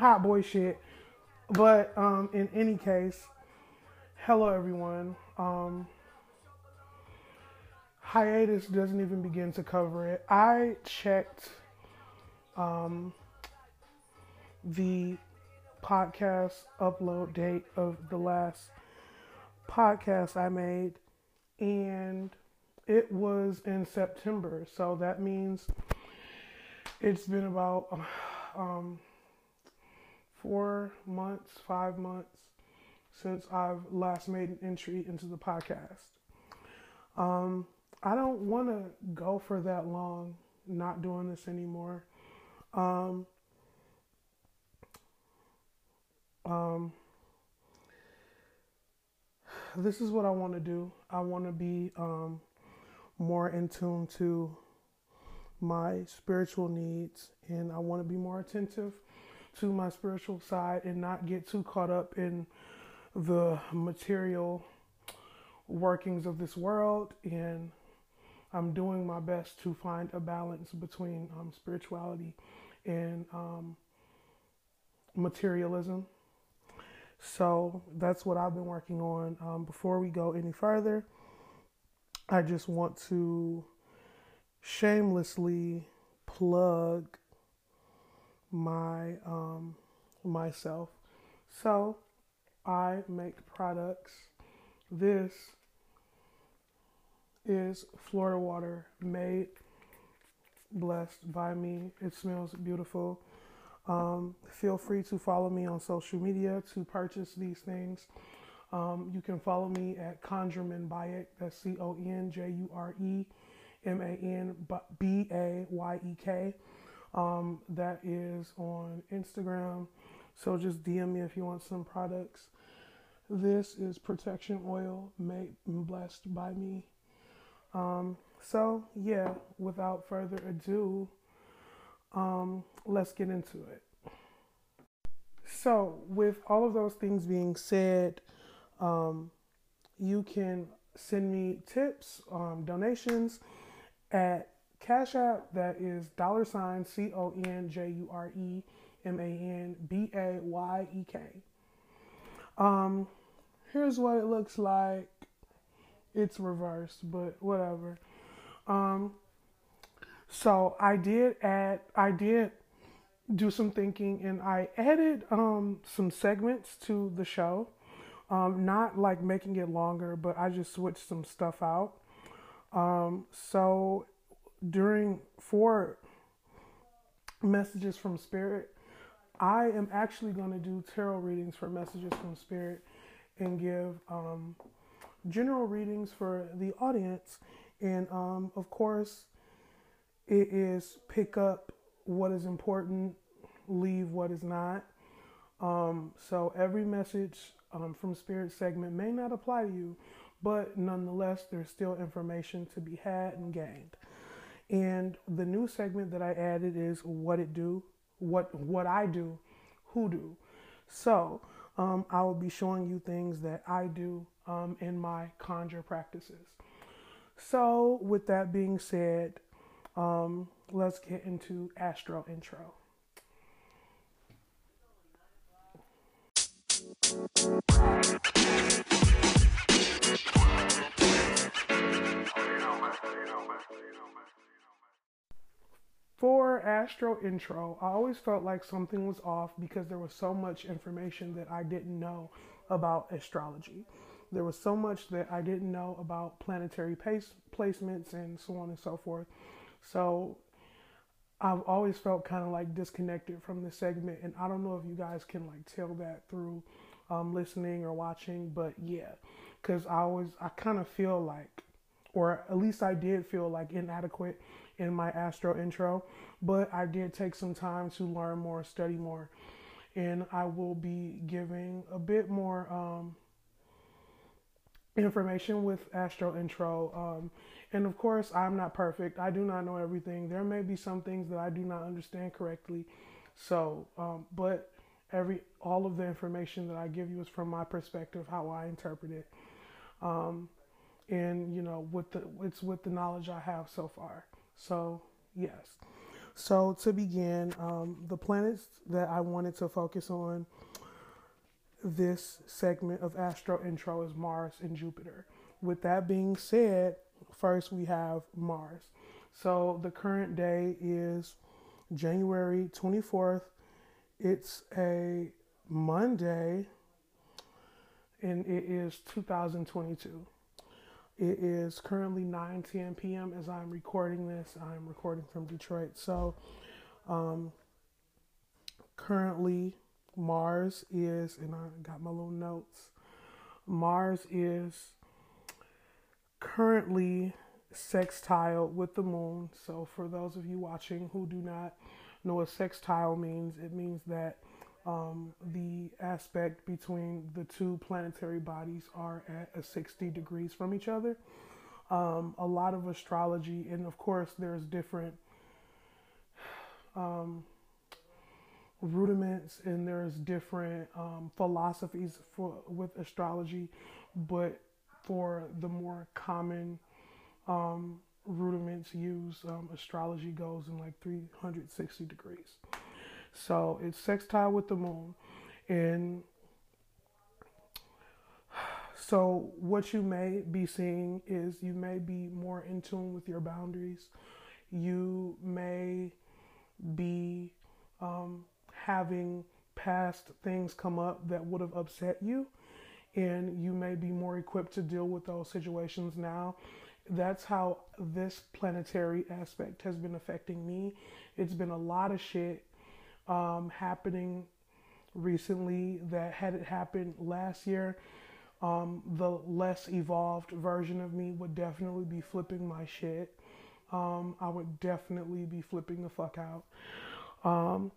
hot boy shit. But um, in any case, hello everyone. Um, hiatus doesn't even begin to cover it. I checked um, the podcast upload date of the last podcast I made, and it was in September. So that means it's been about um, four months, five months since I've last made an entry into the podcast. Um, I don't want to go for that long not doing this anymore. Um, um, this is what I want to do. I want to be um, more in tune to my spiritual needs and I want to be more attentive to my spiritual side and not get too caught up in the material workings of this world and I'm doing my best to find a balance between um, spirituality and um, materialism. So that's what I've been working on. Um, before we go any further, I just want to shamelessly plug my um, myself. So I make products. This is Florida water made, blessed by me. It smells beautiful. Um, feel free to follow me on social media to purchase these things. Um, you can follow me at Conjureman Bayek. That's C O N J U R E M A N B A Y E K. Um, that is on Instagram. So just DM me if you want some products. This is protection oil made and blessed by me. Um, so yeah, without further ado, um, let's get into it. So, with all of those things being said, um, you can send me tips, um, donations at Cash App. That is dollar sign C O N J U R E M A N B A Y E K. Um, here's what it looks like. It's reversed, but whatever. Um, so I did add, I did do some thinking, and I added um, some segments to the show. Um, not like making it longer, but I just switched some stuff out. Um, so during for messages from spirit, I am actually going to do tarot readings for messages from spirit and give um, general readings for the audience. And um, of course, it is pick up what is important, leave what is not. Um, so every message um, from Spirit segment may not apply to you, but nonetheless, there's still information to be had and gained. And the new segment that I added is what it do, what what I do, who do. So um, I will be showing you things that I do um, in my conjure practices. So with that being said, um, let's get into Astro intro. For Astro intro, I always felt like something was off because there was so much information that I didn't know about astrology. There was so much that I didn't know about planetary pace, placements and so on and so forth. So I've always felt kind of like disconnected from the segment, and I don't know if you guys can like tell that through um, listening or watching, but yeah, because I always I kind of feel like, or at least I did feel like inadequate in my astro intro, but I did take some time to learn more, study more, and I will be giving a bit more um, information with astro intro. Um, and of course, I'm not perfect. I do not know everything. There may be some things that I do not understand correctly. So, um, but every all of the information that I give you is from my perspective, how I interpret it, um, and you know, with the it's with the knowledge I have so far. So yes. So, to begin, um, the planets that I wanted to focus on this segment of Astro Intro is Mars and Jupiter. With that being said, first we have Mars. So, the current day is January 24th. It's a Monday and it is 2022. It is currently 9 10 p.m. as I'm recording this. I'm recording from Detroit. So, um, currently, Mars is, and I got my little notes. Mars is currently sextile with the moon. So, for those of you watching who do not know what sextile means, it means that um, the aspect between the two planetary bodies are at a 60 degrees from each other. Um, a lot of astrology, and of course, there's different um, rudiments and there's different um, philosophies for with astrology, but for the more common um, rudiments used, um, astrology goes in like 360 degrees. So it's sextile with the moon. And so what you may be seeing is you may be more in tune with your boundaries. You may be um, having past things come up that would have upset you, and you may be more equipped to deal with those situations now. That's how this planetary aspect has been affecting me. It's been a lot of shit um, happening recently that had it happened last year, um, the less evolved version of me would definitely be flipping my shit. Um, I would definitely be flipping the fuck out. Um,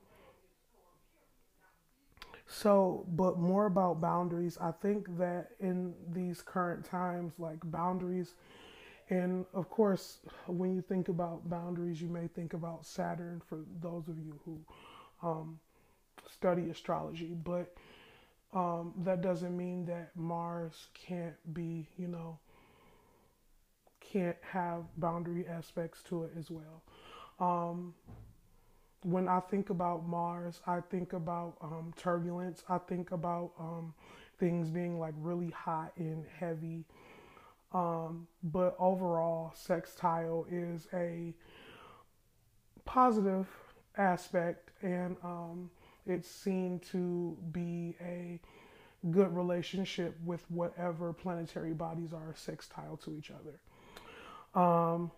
so, but more about boundaries. I think that in these current times, like boundaries, and of course, when you think about boundaries, you may think about Saturn for those of you who um, study astrology, but um, that doesn't mean that Mars can't be, you know, can't have boundary aspects to it as well. Um, when I think about Mars, I think about um, turbulence. I think about um, things being like really hot and heavy. Um, but overall, sextile is a positive aspect, and um, it's seen to be a good relationship with whatever planetary bodies are sextile to each other. Um,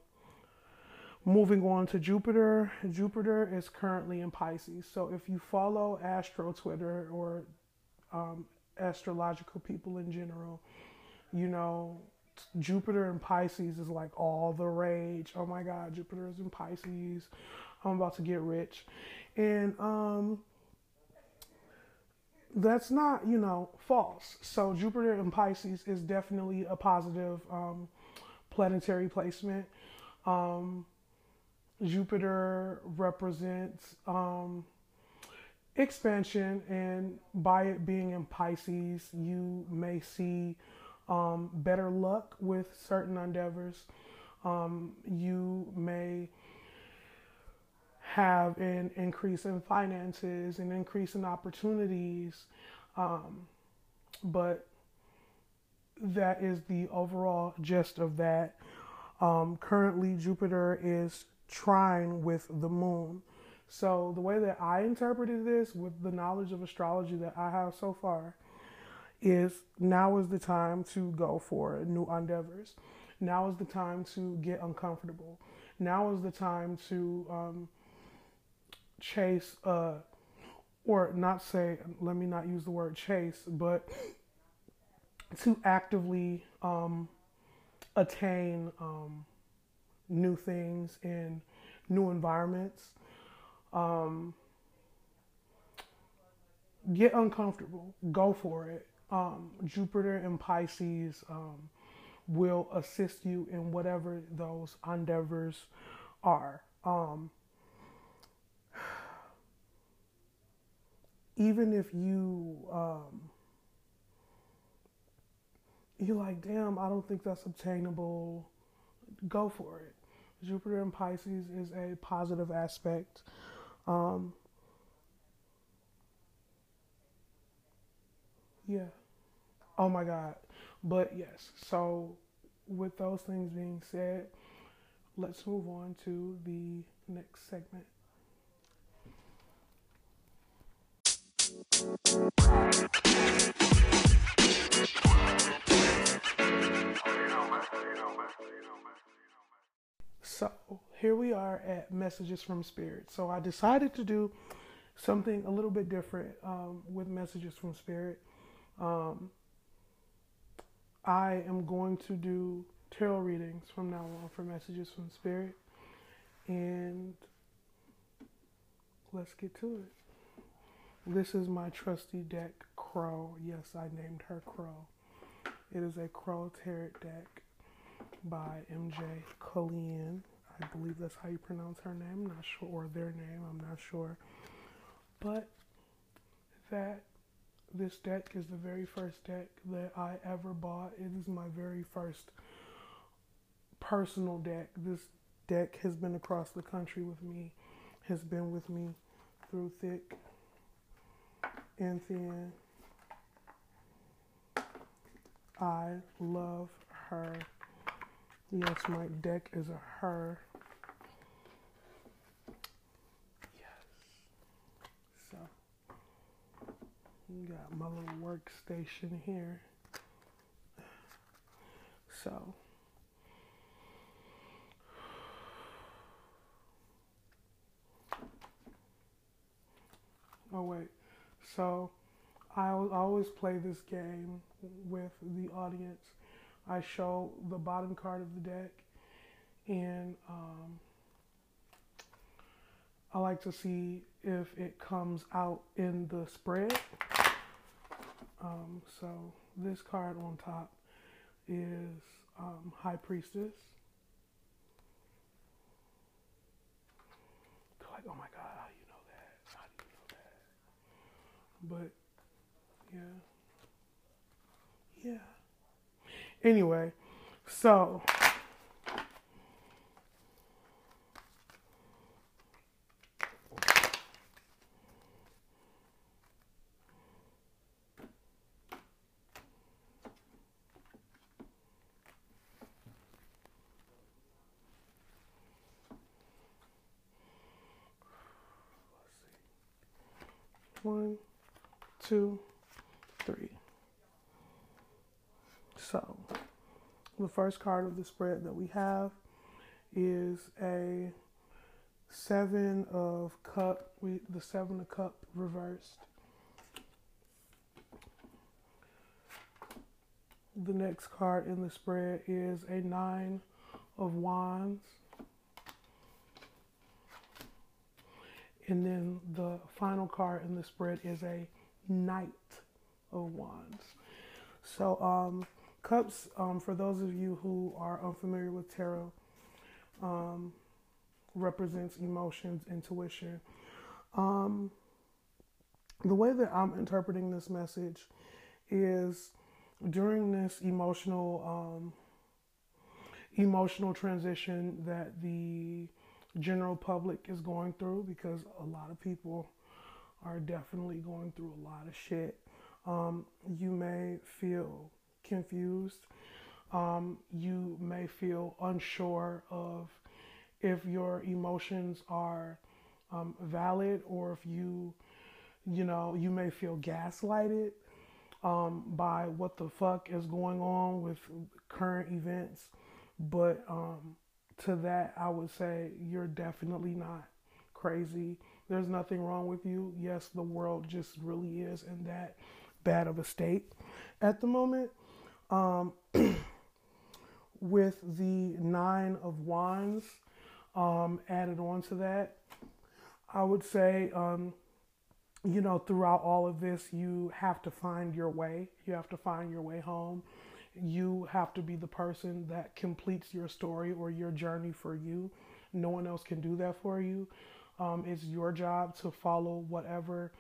moving on to Jupiter, Jupiter is currently in Pisces. So if you follow Astro Twitter or um, astrological people in general, you know, Jupiter and Pisces is like all the rage. Oh my God, Jupiter is in Pisces. I'm about to get rich. And um, that's not, you know, false. So Jupiter in Pisces is definitely a positive um, planetary placement. Um, Jupiter represents um, expansion, and by it being in Pisces, you may see um, better luck with certain endeavors. Um, you may have an increase in finances, an increase in opportunities. Um, but that is the overall gist of that. Um, currently, Jupiter is trine with the moon. So, the way that I interpreted this with the knowledge of astrology that I have so far is now is the time to go for new endeavors. Now is the time to get uncomfortable. Now is the time to um, chase, uh, or not say, let me not use the word chase, but to actively um, attain um, new things in new environments. Um, get uncomfortable, go for it. Um, Jupiter and Pisces um, will assist you in whatever those endeavors are. Um, even if you um, you're like, damn, I don't think that's obtainable, go for it. Jupiter in Pisces is a positive aspect. Um, yeah. Oh my God. But yes, so with those things being said, let's move on to the next segment. Here we are at Messages from Spirit. So I decided to do something a little bit different um, with Messages from Spirit. Um, I am going to do tarot readings from now on for Messages from Spirit. And let's get to it. This is my trusty deck, Crow. Yes, I named her Crow. It is a Crow Tarot deck by MJ Colleen. I believe that's how you pronounce her name. Not sure, or their name. I'm not sure. But that this deck is the very first deck that I ever bought. It is my very first personal deck. This deck has been across the country with me, has been with me through thick and thin. I love her. Yes, my deck is a her. Yes. So, got my little workstation here. So, oh wait. So, I always play this game with the audience. I show the bottom card of the deck, and um, I like to see if it comes out in the spread. Um, so this card on top is um, High Priestess. like, oh my God, how do you know that? How do you know that? But yeah, yeah. Anyway, so One, two, three. So, the first card of the spread that we have is a seven of cup. We the seven of cup reversed. The next card in the spread is a nine of wands. And then the final card in the spread is a Knight of Wands. So, um, cups, um, for those of you who are unfamiliar with tarot, um, represents emotions, intuition. Um, the way that I'm interpreting this message is during this emotional um, emotional transition that the general public is going through because a lot of people are definitely going through a lot of shit. Um, you may feel confused. Um, you may feel unsure of if your emotions are um, valid or if you, you know, you may feel gaslighted um, by what the fuck is going on with current events. But um, to that, I would say you're definitely not crazy. There's nothing wrong with you. Yes, the world just really is in that bad of a state at the moment. Um, with the Nine of Wands um, added on to that, I would say, um, you know, throughout all of this, you have to find your way. You have to find your way home you have to be the person that completes your story or your journey for you. No one else can do that for you. Um, it's your job to follow whatever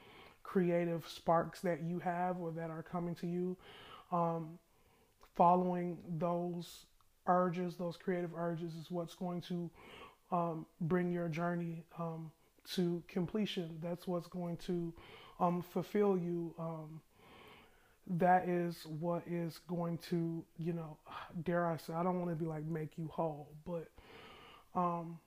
creative sparks that you have or that are coming to you. Um, following those urges, those creative urges, is what's going to um, bring your journey um, to completion. That's what's going to um, fulfill you. Um, that is what is going to, you know, dare I say, I don't want to be like make you whole, but um,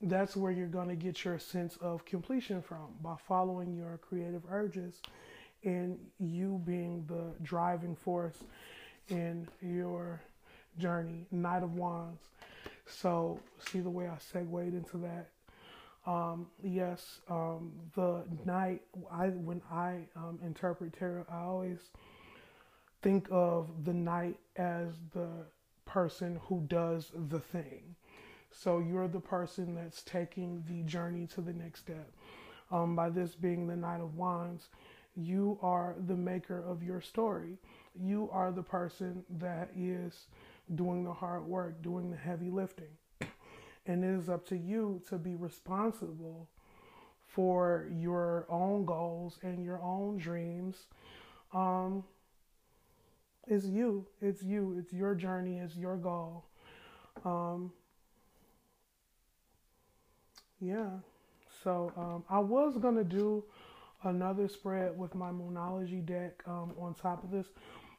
that's where you're going to get your sense of completion from by following your creative urges and you being the driving force in your journey. Knight of Wands. So, see the way I segued into that. Um, yes, um, the knight. I when I um, interpret tarot, I always think of the knight as the person who does the thing. So you're the person that's taking the journey to the next step. Um, by this being the Knight of Wands, you are the maker of your story. You are the person that is doing the hard work, doing the heavy lifting. And it is up to you to be responsible for your own goals and your own dreams. Um, it's you. It's you. It's your journey. It's your goal. Um, yeah. So um, I was gonna do another spread with my Moonology deck um, on top of this,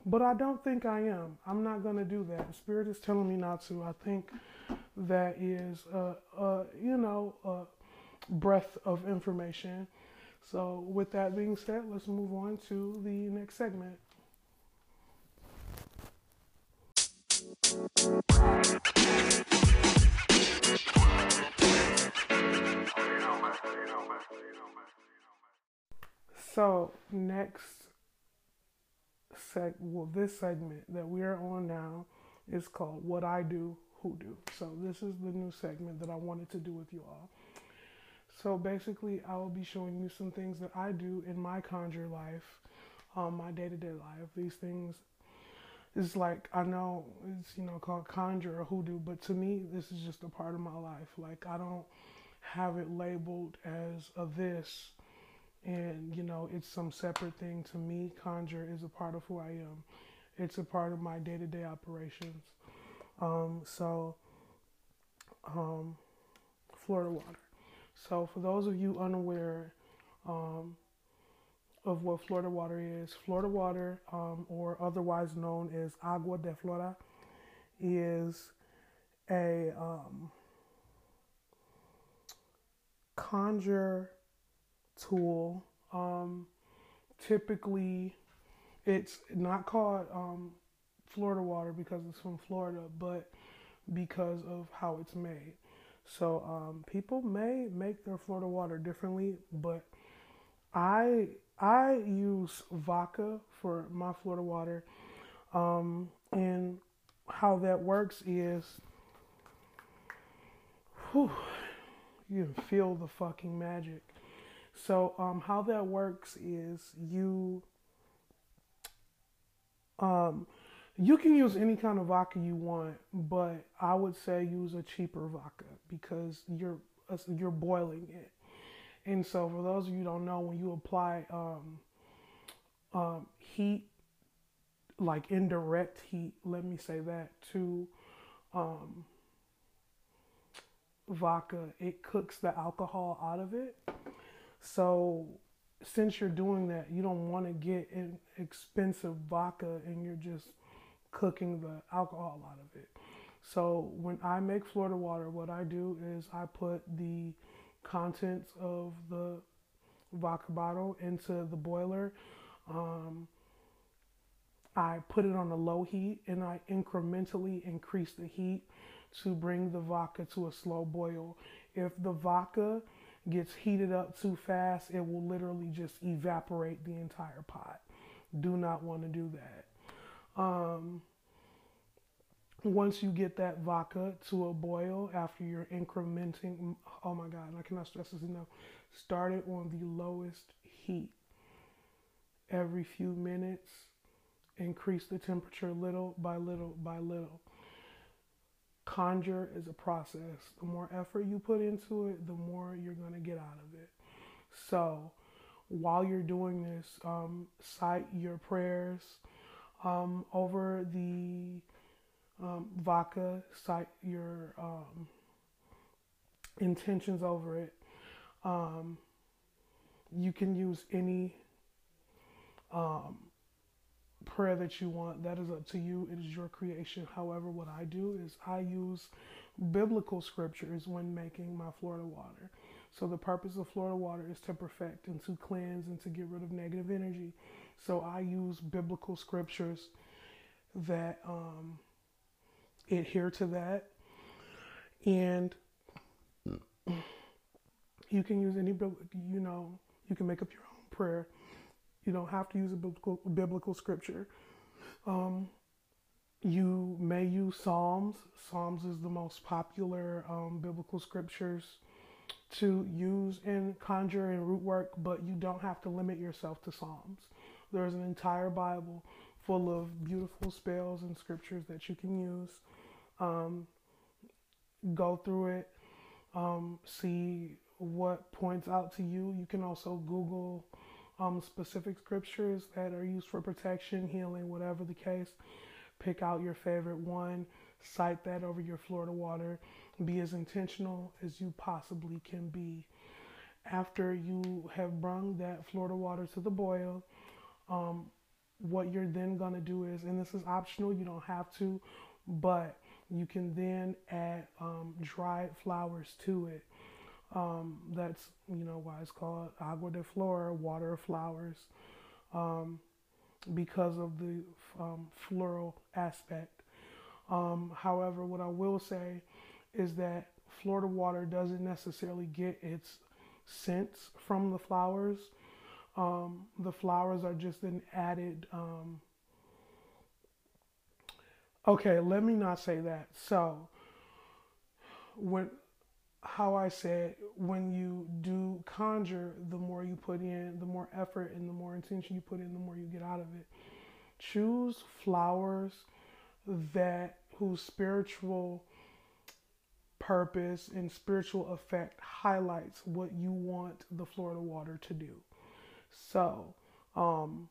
but I don't think I am. I'm not gonna do that. The Spirit is telling me not to. I think that is you know a breath of information. So with that being said, let's move on to the next segment. So next seg well this segment that we are on now is called What I Do, Who Do. So this is the new segment that I wanted to do with you all. So basically I will be showing you some things that I do in my conjure life, um, my day-to-day life. These things is like I know it's you know called conjure or hoodoo, but to me this is just a part of my life. Like I don't have it labeled as a this and you know it's some separate thing to me. Conjure is a part of who i am. It's a part of my day-to-day operations. Um, so um, florida water. So for those of you unaware um, of what florida water is florida water um, or otherwise known as agua de flora is a um, conjure tool. Um, typically, it's not called um, Florida water because it's from Florida, but because of how it's made. So um, people may make their Florida water differently, but I I use vodka for my Florida water, um, and how that works is, whew, you can feel the fucking magic. So um, how that works is you um, you can use any kind of vodka you want, but I would say use a cheaper vodka because you're uh, you're boiling it. And so for those of you don't know, when you apply um, um, heat, like indirect heat, let me say that to um, vodka, it cooks the alcohol out of it. So since you're doing that, you don't want to get an expensive vodka and you're just cooking the alcohol out of it. So when I make Florida water, what I do is I put the contents of the vodka bottle into the boiler. Um, I put it on a low heat and I incrementally increase the heat to bring the vodka to a slow boil. If the vodka gets heated up too fast, it will literally just evaporate the entire pot. Do not want to do that. Um, once you get that vodka to a boil after you're incrementing, oh my God, I cannot stress this enough. Start it on the lowest heat. Every few minutes, increase the temperature little by little by little conjure is a process. The more effort you put into it, the more you're going to get out of it. So, while you're doing this, um, cite your prayers um, over the um, vodka, cite your um, intentions over it. Um, you can use any um, prayer that you want. That is up to you. It is your creation. However, what I do is I use biblical scriptures when making my Florida water. So the purpose of Florida water is to perfect and to cleanse and to get rid of negative energy. So I use biblical scriptures that um, adhere to that. And you can use any, you know, you can make up your own prayer. You don't have to use a biblical, biblical scripture. Um, you may use Psalms. Psalms is the most popular um, biblical scriptures to use in conjure and root work, but you don't have to limit yourself to Psalms. There's an entire Bible full of beautiful spells and scriptures that you can use. Um, go through it, um, see what points out to you. You can also Google um, specific scriptures that are used for protection, healing, whatever the case. Pick out your favorite one, cite that over your Florida water. Be as intentional as you possibly can be. After you have brung that Florida water to the boil, um, what you're then going to do is, and this is optional, you don't have to, but you can then add um, dried flowers to it. Um, that's you know why it's called agua de flor, water of flowers, um, because of the um, floral aspect. Um, however, what I will say is that Florida water doesn't necessarily get its scents from the flowers. Um, the flowers are just an added. Um, okay, let me not say that. So, when how I said, when you do conjure, the more you put in, the more effort and the more intention you put in, the more you get out of it. Choose flowers that whose spiritual purpose and spiritual effect highlights what you want the Florida water to do. So, um,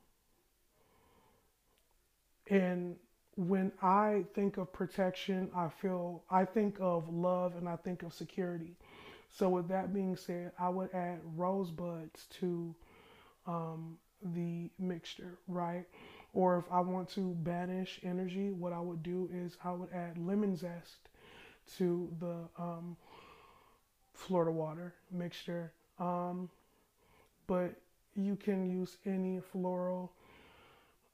and when I think of protection, I feel I think of love and I think of security. So with that being said, I would add rosebuds to um, the mixture, right? Or if I want to banish energy, what I would do is I would add lemon zest to the um, Florida water mixture. Um, but you can use any floral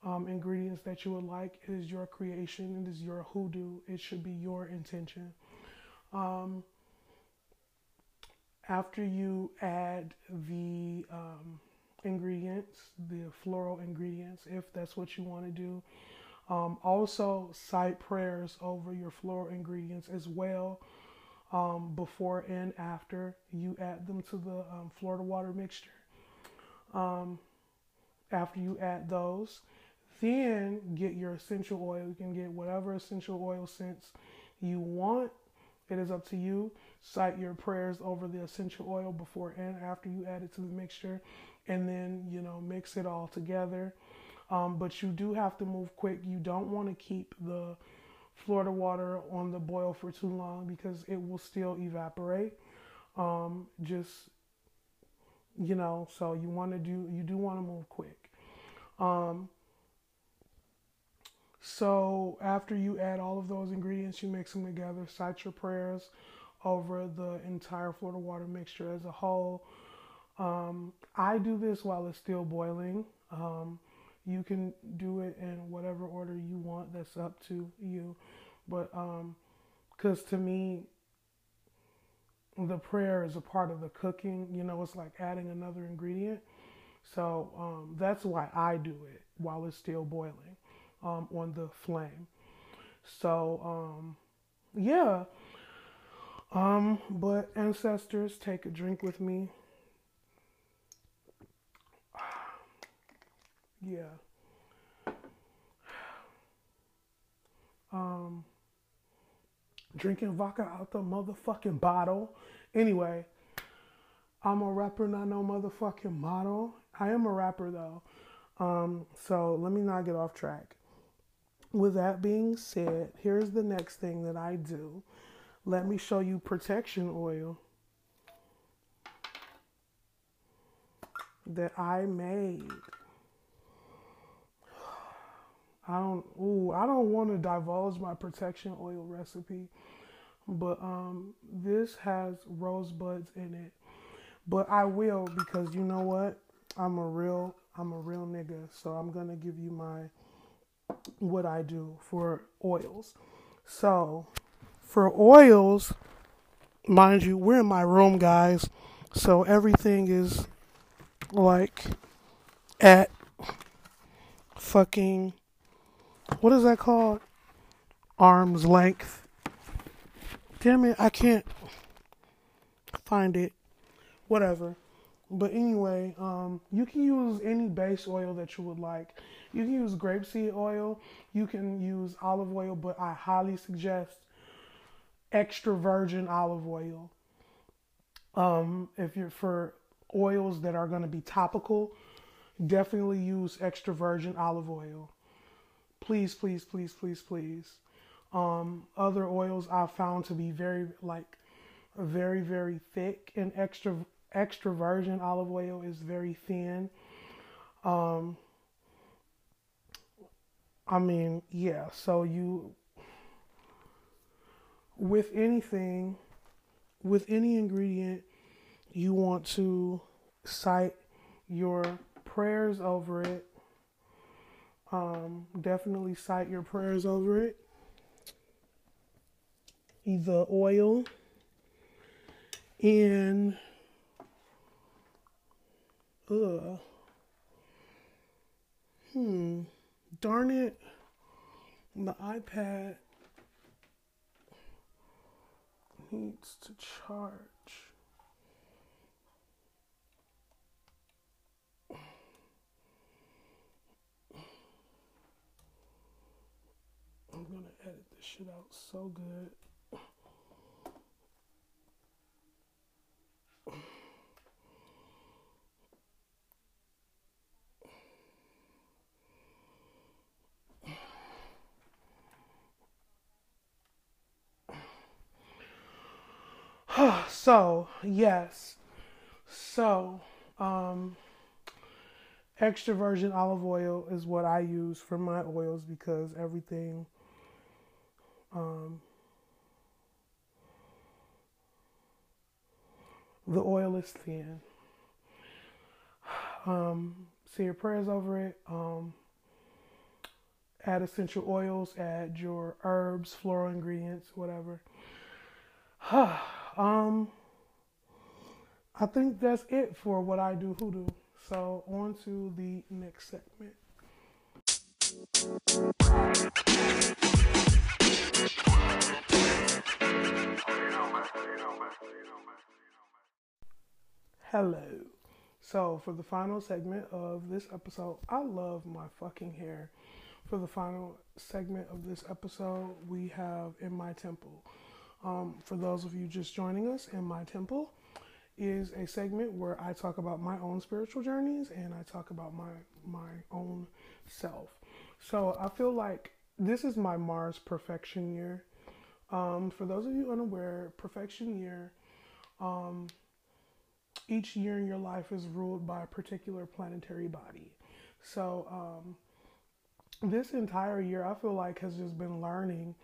um, ingredients that you would like. It is your creation. It is your hoodoo. It should be your intention. Um, after you add the um, ingredients, the floral ingredients, if that's what you want to do, um, also cite prayers over your floral ingredients as well. Um, before and after you add them to the um, Florida water mixture. after you add those, then get your essential oil. You can get whatever essential oil scents you want. It is up to you. Cite your prayers over the essential oil before and after you add it to the mixture, and then you know mix it all together. Um, but you do have to move quick. You don't want to keep the Florida water on the boil for too long because it will still evaporate. Um, just you know, so you want to do you do want to move quick. Um, so after you add all of those ingredients, you mix them together, cite your prayers over the entire Florida water mixture as a whole. Um, I do this while it's still boiling. Um, you can do it in whatever order you want. That's up to you. But because um, to me, the prayer is a part of the cooking. You know, it's like adding another ingredient. So um, that's why I do it while it's still boiling um, on the flame. So, um, yeah. Um, but ancestors, take a drink with me. yeah. Um, drinking vodka out the motherfucking bottle. Anyway, I'm a rapper, not no motherfucking model. I am a rapper though. Um, so let me not get off track. With that being said, here's the next thing that I do. Let me show you protection oil that I made. I don't ooh, I don't want to divulge my protection oil recipe, but um this has rosebuds in it. But I will because you know what? I'm a real I'm a real nigga, so I'm going to give you my what I do for oils. So, for oils, mind you, we're in my room, guys. So everything is like at fucking what is that called? Arm's length. Damn it, I can't find it. Whatever. But anyway, um, you can use any base oil that you would like. You can use grapeseed oil, you can use olive oil, but I highly suggest extra virgin olive oil. Um, if you're for oils that are going to be topical, definitely use extra virgin olive oil. Please, please, please, please, please. Um, other oils I found to be very like very, very thick and extra extra virgin olive oil is very thin. Um, I mean, yeah, so you, with anything, with any ingredient, you want to cite your prayers over it. Um, definitely cite your prayers over it. Either oil and ugh. Hmm darn it, the iPad needs to charge. I'm gonna edit this shit out so good. so, yes. So, um, extra virgin olive oil is what I use for my oils because everything um, the oil is thin. Um, say your prayers over it. Um, add essential oils, add your herbs, floral ingredients, whatever. Um, I think that's it for what I do hoodoo. So on to the next segment. Hello. So for the final segment of this episode, I love my fucking hair. For the final segment of this episode, we have In My Temple. Um, for those of you just joining us, in my temple is a segment where I talk about my own spiritual journeys and I talk about my my own self. So I feel like this is my Mars perfection year. Um, for those of you unaware, perfection year, um, each year in your life is ruled by a particular planetary body. So um, this entire year, I feel like has just been learning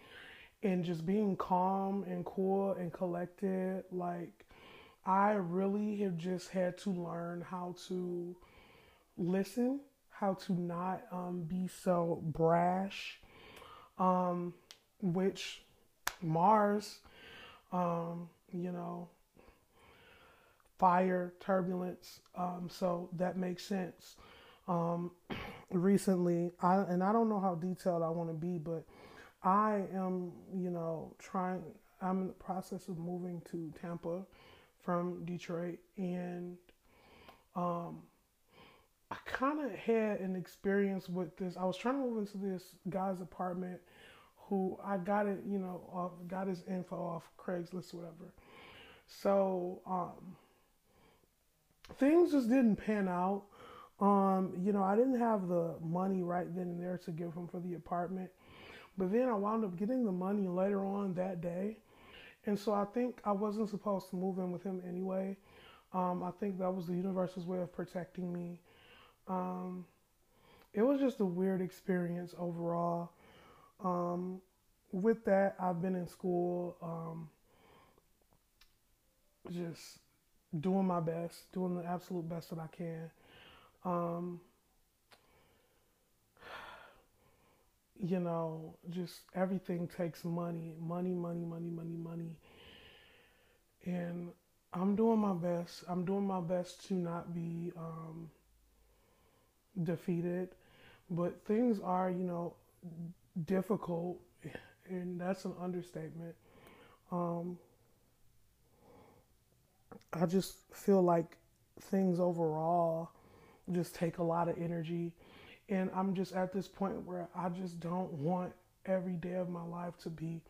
and just being calm and cool and collected. Like, I really have just had to learn how to listen, how to not um, be so brash, um, which Mars, um, you know, fire, turbulence. Um, so that makes sense. Um, recently, I and I don't know how detailed I want to be, but I am, you know, trying, I'm in the process of moving to Tampa from Detroit. And um, I kind of had an experience with this. I was trying to move into this guy's apartment who I got it, you know, off, got his info off Craigslist, whatever. So um, things just didn't pan out. Um, you know, I didn't have the money right then and there to give him for the apartment. But then I wound up getting the money later on that day. And so I think I wasn't supposed to move in with him anyway. Um, I think that was the universe's way of protecting me. Um, it was just a weird experience overall. Um, with that, I've been in school, um, just doing my best, doing the absolute best that I can. You know, just everything takes money, money, money, money, money, money. And I'm doing my best. I'm doing my best to not be um, defeated, but things are, you know, difficult, and that's an understatement. Um, I just feel like things overall just take a lot of energy. And I'm just at this point where I just don't want every day of my life to be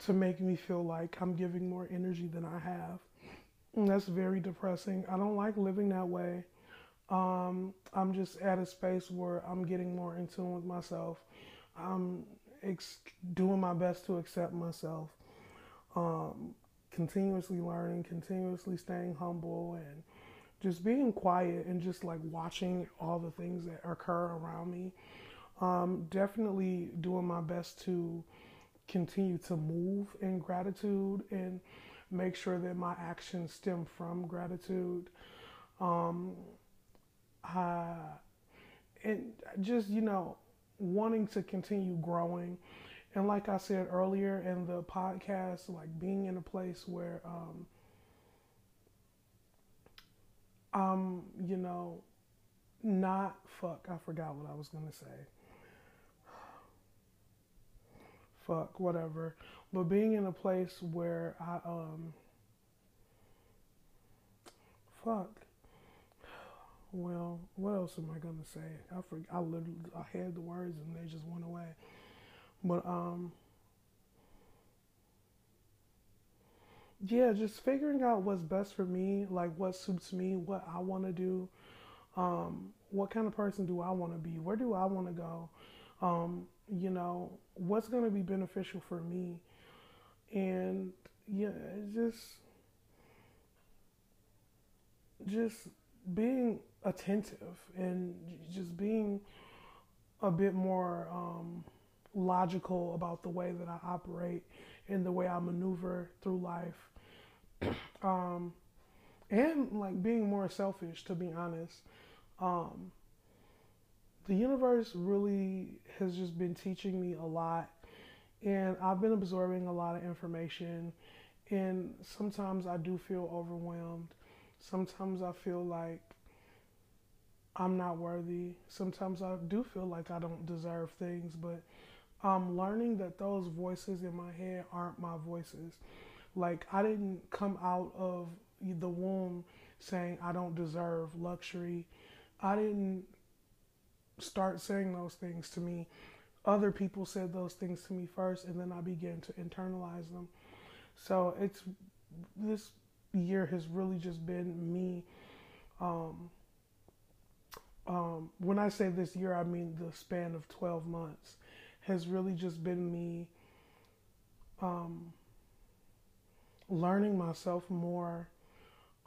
to make me feel like I'm giving more energy than I have. And that's very depressing. I don't like living that way. Um, I'm just at a space where I'm getting more in tune with myself. I'm ex- doing my best to accept myself. Um, continuously learning, continuously staying humble, and just being quiet and just like watching all the things that occur around me. Um, definitely doing my best to continue to move in gratitude and make sure that my actions stem from gratitude. Um, uh, and just, you know, wanting to continue growing. And like I said earlier in the podcast, like being in a place where, um, um, you know, not fuck, I forgot what I was gonna say. fuck, whatever. But being in a place where I um fuck. Well, what else am I gonna say? I forgot. I literally I had the words and they just went away. But um yeah, just figuring out what's best for me, like what suits me, what I want to do, um, what kind of person do I want to be, where do I want to go, um, you know, what's going to be beneficial for me, and yeah, just just being attentive and just being a bit more um, logical about the way that I operate and the way I maneuver through life um, and like being more selfish, to be honest. Um, the universe really has just been teaching me a lot, and I've been absorbing a lot of information. And sometimes I do feel overwhelmed. Sometimes I feel like I'm not worthy. Sometimes I do feel like I don't deserve things, but I'm learning that those voices in my head aren't my voices. Like I didn't come out of the womb saying I don't deserve luxury. I didn't start saying those things to me. Other people said those things to me first, and then I began to internalize them. So it's this year has really just been me. Um, um, when I say this year, I mean the span of 12 months has really just been me um, learning myself more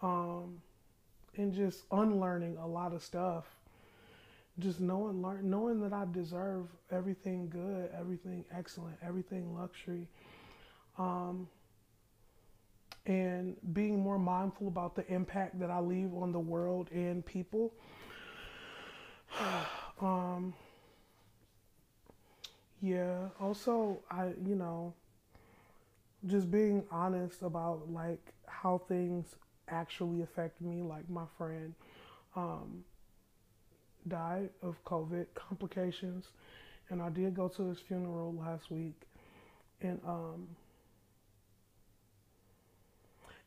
um, and just unlearning a lot of stuff. Just knowing, learn, knowing that I deserve everything good, everything excellent, everything luxury, um, and being more mindful about the impact that I leave on the world and people. um, yeah. Also, I you know just being honest about like how things actually affect me. Like my friend um, died of COVID complications, and I did go to his funeral last week, and um,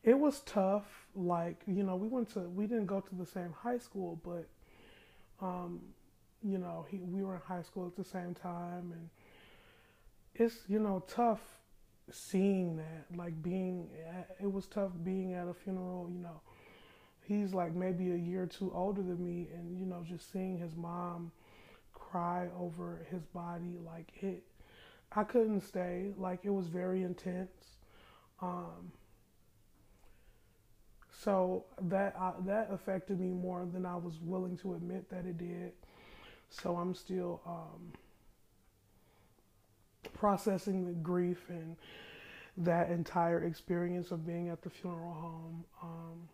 it was tough. Like you know, we went to we didn't go to the same high school, but um, you know, he we were in high school at the same time, and it's you know tough seeing that, like being, it was tough being at a funeral, you know, he's like maybe a year or two older than me, and you know, just seeing his mom cry over his body, like it, I couldn't stay. Like it was very intense. Um, so that uh, that affected me more than I was willing to admit that it did. So I'm still um, processing the grief and that entire experience of being at the funeral home. Um,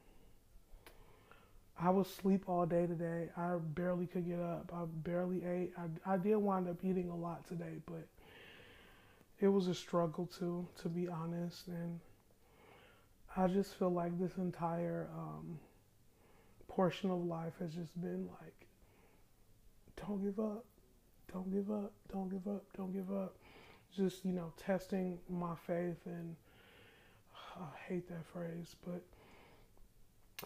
I was asleep all day today. I barely could get up. I barely ate. I, I did wind up eating a lot today, but it was a struggle too, to be honest. And I just feel like this entire um, portion of life has just been like, don't give up, don't give up, don't give up, don't give up. Just, you know, testing my faith and I hate that phrase, but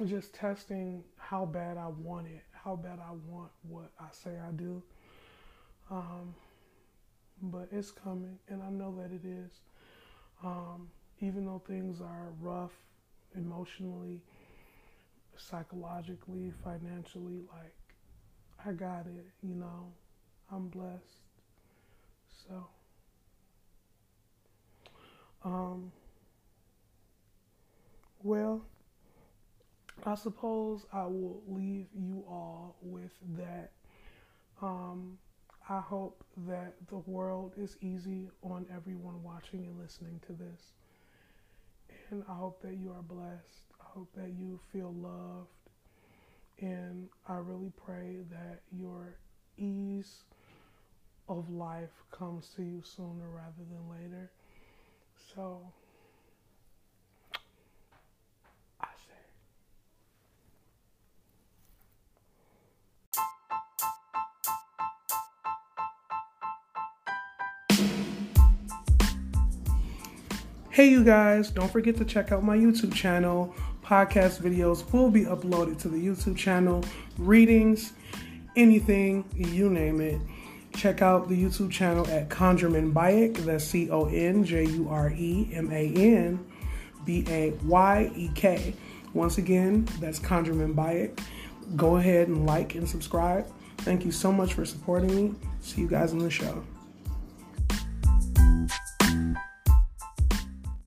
just testing how bad I want it, how bad I want what I say I do. Um, but it's coming, and I know that it is. Um, even though things are rough emotionally, psychologically, financially, like, I got it, you know, I'm blessed. So, um, well, I suppose I will leave you all with that. Um, I hope that the world is easy on everyone watching and listening to this. And I hope that you are blessed. I hope that you feel loved. And I really pray that your ease of life comes to you sooner rather than later. So, Hey, you guys, don't forget to check out my YouTube channel. Podcast videos will be uploaded to the YouTube channel. Readings, anything, you name it. Check out the YouTube channel at Conjureman Bayek. That's C O N J U R E M A N B A Y E K. Once again, that's Conjureman Bayek. Go ahead and like and subscribe. Thank you so much for supporting me. See you guys in the show.